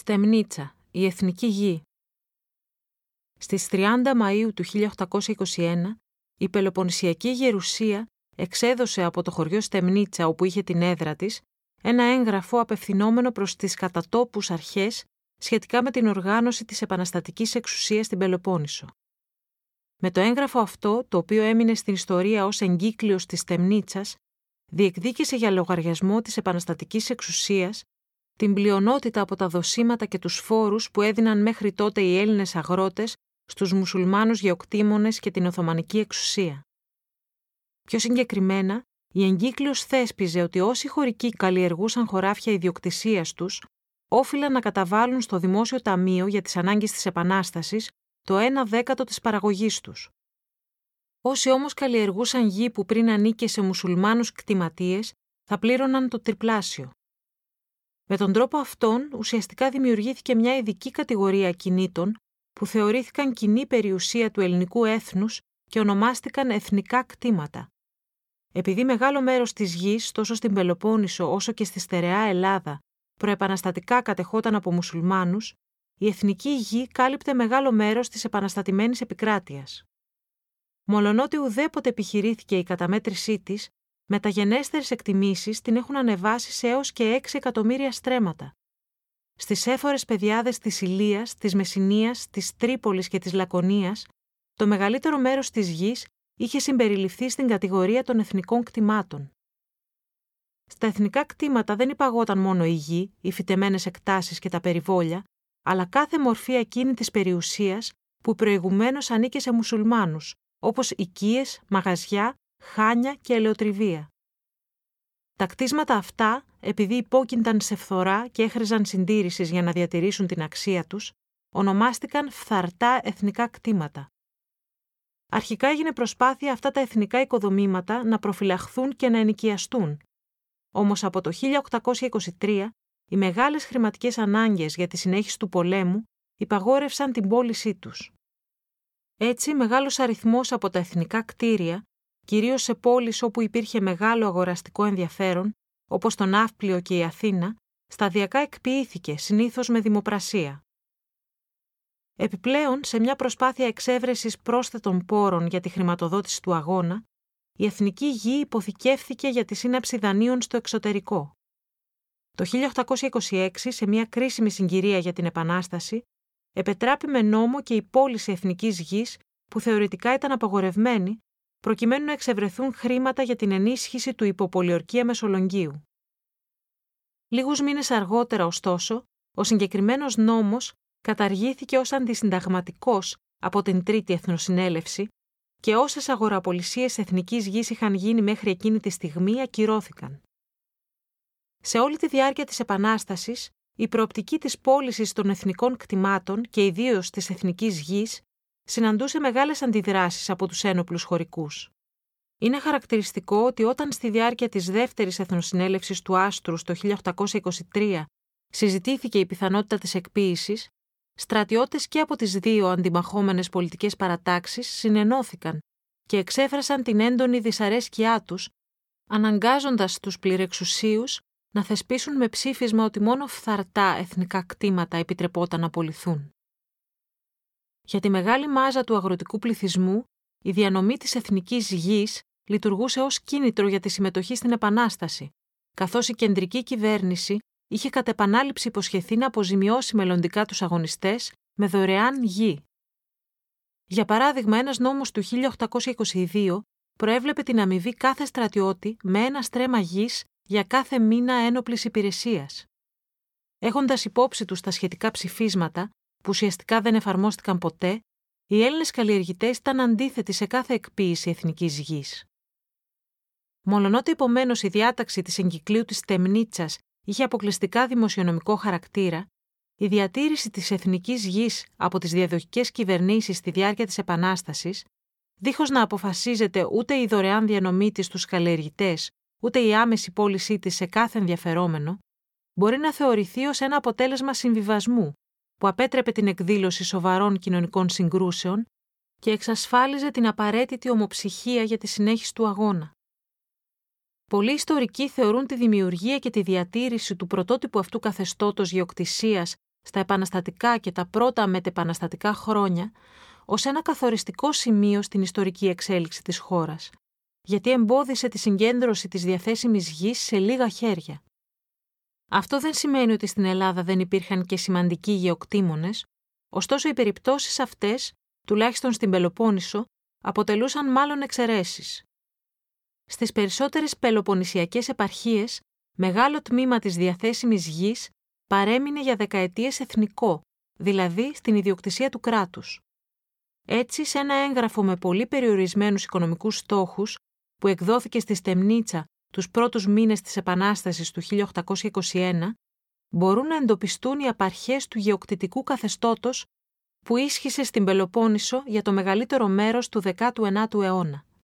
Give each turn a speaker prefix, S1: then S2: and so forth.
S1: Στεμνίτσα, η Εθνική Γη. Στις 30 Μαΐου του 1821, η Πελοποννησιακή Γερουσία εξέδωσε από το χωριό Στεμνίτσα όπου είχε την έδρα της ένα έγγραφο απευθυνόμενο προς τις κατατόπους αρχές σχετικά με την οργάνωση της επαναστατικής εξουσίας στην Πελοπόννησο. Με το έγγραφο αυτό, το οποίο έμεινε στην ιστορία ως εγκύκλιος της Στεμνίτσας, διεκδίκησε για λογαριασμό της επαναστατικής εξουσίας την πλειονότητα από τα δοσήματα και τους φόρους που έδιναν μέχρι τότε οι Έλληνες αγρότες στους μουσουλμάνους γεωκτήμονες και την Οθωμανική εξουσία. Πιο συγκεκριμένα, η εγκύκλιος θέσπιζε ότι όσοι χωρικοί καλλιεργούσαν χωράφια ιδιοκτησίας τους, όφυλαν να καταβάλουν στο Δημόσιο Ταμείο για τις ανάγκες της Επανάστασης το 1 δέκατο της παραγωγής τους. Όσοι όμως καλλιεργούσαν γη που πριν ανήκε σε μουσουλμάνους κτηματίες, θα πλήρωναν το τριπλάσιο. Με τον τρόπο αυτόν ουσιαστικά δημιουργήθηκε μια ειδική κατηγορία κινήτων που θεωρήθηκαν κοινή περιουσία του ελληνικού έθνους και ονομάστηκαν εθνικά κτήματα. Επειδή μεγάλο μέρος της γης, τόσο στην Πελοπόννησο όσο και στη στερεά Ελλάδα, προεπαναστατικά κατεχόταν από μουσουλμάνους, η εθνική γη κάλυπτε μεγάλο μέρος της επαναστατημένης επικράτειας. Μολονότι ουδέποτε επιχειρήθηκε η καταμέτρησή της, μεταγενέστερες εκτιμήσεις την έχουν ανεβάσει σε έως και 6 εκατομμύρια στρέμματα. Στις έφορες πεδιάδες της Ηλίας, της Μεσσηνίας, της Τρίπολης και της Λακωνίας, το μεγαλύτερο μέρος της γης είχε συμπεριληφθεί στην κατηγορία των εθνικών κτημάτων. Στα εθνικά κτήματα δεν υπαγόταν μόνο η γη, οι φυτεμένες εκτάσεις και τα περιβόλια, αλλά κάθε μορφή εκείνη της περιουσίας που προηγουμένως ανήκε σε μουσουλμάνους, όπως οικίες, μαγαζιά, χάνια και ελαιοτριβία. Τα κτίσματα αυτά, επειδή υπόκεινταν σε φθορά και έχριζαν συντήρησης για να διατηρήσουν την αξία τους, ονομάστηκαν φθαρτά εθνικά κτήματα. Αρχικά έγινε προσπάθεια αυτά τα εθνικά οικοδομήματα να προφυλαχθούν και να ενοικιαστούν. Όμως από το 1823 οι μεγάλες χρηματικές ανάγκες για τη συνέχιση του πολέμου υπαγόρευσαν την πώλησή τους. Έτσι, μεγάλος αριθμός από τα εθνικά κτίρια, κυρίως σε πόλεις όπου υπήρχε μεγάλο αγοραστικό ενδιαφέρον, όπως το Ναύπλιο και η Αθήνα, σταδιακά εκποιήθηκε, συνήθως με δημοπρασία. Επιπλέον, σε μια προσπάθεια εξέβρεσης πρόσθετων πόρων για τη χρηματοδότηση του αγώνα, η εθνική γη υποθηκεύθηκε για τη σύναψη δανείων στο εξωτερικό. Το 1826, σε μια κρίσιμη συγκυρία για την Επανάσταση, επετράπη με νόμο και η πώληση εθνικής γης που θεωρητικά ήταν απαγορευμένη, προκειμένου να εξευρεθούν χρήματα για την ενίσχυση του υποπολιορκία Μεσολογγίου. Λίγους μήνες αργότερα, ωστόσο, ο συγκεκριμένος νόμος καταργήθηκε ως αντισυνταγματικός από την Τρίτη Εθνοσυνέλευση και όσες αγοραπολισίες εθνικής γης είχαν γίνει μέχρι εκείνη τη στιγμή ακυρώθηκαν. Σε όλη τη διάρκεια της Επανάστασης, η προοπτική της πώλησης των εθνικών κτημάτων και ιδίως της εθνικής γης συναντούσε μεγάλες αντιδράσεις από τους ένοπλους χωρικούς. Είναι χαρακτηριστικό ότι όταν στη διάρκεια της δεύτερης εθνοσυνέλευσης του Άστρου το 1823 συζητήθηκε η πιθανότητα της εκποίησης, στρατιώτες και από τις δύο αντιμαχόμενες πολιτικές παρατάξεις συνενώθηκαν και εξέφρασαν την έντονη δυσαρέσκειά τους, αναγκάζοντας τους πληρεξουσίους να θεσπίσουν με ψήφισμα ότι μόνο φθαρτά εθνικά κτήματα επιτρεπόταν να απολυθούν. Για τη μεγάλη μάζα του αγροτικού πληθυσμού, η διανομή της εθνικής γης λειτουργούσε ως κίνητρο για τη συμμετοχή στην Επανάσταση, καθώς η κεντρική κυβέρνηση είχε κατ' επανάληψη υποσχεθεί να αποζημιώσει μελλοντικά τους αγωνιστές με δωρεάν γη. Για παράδειγμα, ένας νόμος του 1822 προέβλεπε την αμοιβή κάθε στρατιώτη με ένα στρέμμα γης για κάθε μήνα ένοπλης υπηρεσίας. Έχοντας υπόψη τους τα σχετικά ψηφίσματα, που ουσιαστικά δεν εφαρμόστηκαν ποτέ, οι Έλληνες καλλιεργητές ήταν αντίθετοι σε κάθε εκποίηση εθνικής γης. Μολονότι επομένως η διάταξη της εγκυκλίου της Τεμνίτσας είχε αποκλειστικά δημοσιονομικό χαρακτήρα, η διατήρηση της εθνικής γης από τις διαδοχικές κυβερνήσεις στη διάρκεια της Επανάστασης, δίχως να αποφασίζεται ούτε η δωρεάν διανομή της στους καλλιεργητές, ούτε η άμεση πώλησή της σε κάθε ενδιαφερόμενο, μπορεί να θεωρηθεί ως ένα αποτέλεσμα συμβιβασμού που απέτρεπε την εκδήλωση σοβαρών κοινωνικών συγκρούσεων και εξασφάλιζε την απαραίτητη ομοψυχία για τη συνέχιση του αγώνα. Πολλοί ιστορικοί θεωρούν τη δημιουργία και τη διατήρηση του πρωτότυπου αυτού καθεστώτος γεωκτησίας στα επαναστατικά και τα πρώτα μετεπαναστατικά χρόνια ως ένα καθοριστικό σημείο στην ιστορική εξέλιξη της χώρας, γιατί εμπόδισε τη συγκέντρωση της διαθέσιμης γης σε λίγα χέρια. Αυτό δεν σημαίνει ότι στην Ελλάδα δεν υπήρχαν και σημαντικοί γεωκτήμονες, ωστόσο οι περιπτώσεις αυτές, τουλάχιστον στην Πελοπόννησο, αποτελούσαν μάλλον εξαιρέσεις. Στις περισσότερες πελοποννησιακές επαρχίες, μεγάλο τμήμα της διαθέσιμης γης παρέμεινε για δεκαετίες εθνικό, δηλαδή στην ιδιοκτησία του κράτους. Έτσι, σε ένα έγγραφο με πολύ περιορισμένους οικονομικούς στόχους, που εκδόθηκε στη Στεμνίτσα τους πρώτους μήνες της Επανάστασης του 1821, μπορούν να εντοπιστούν οι απαρχές του γεωκτητικού καθεστώτος που ίσχυσε στην Πελοπόννησο για το μεγαλύτερο μέρος του 19ου αιώνα.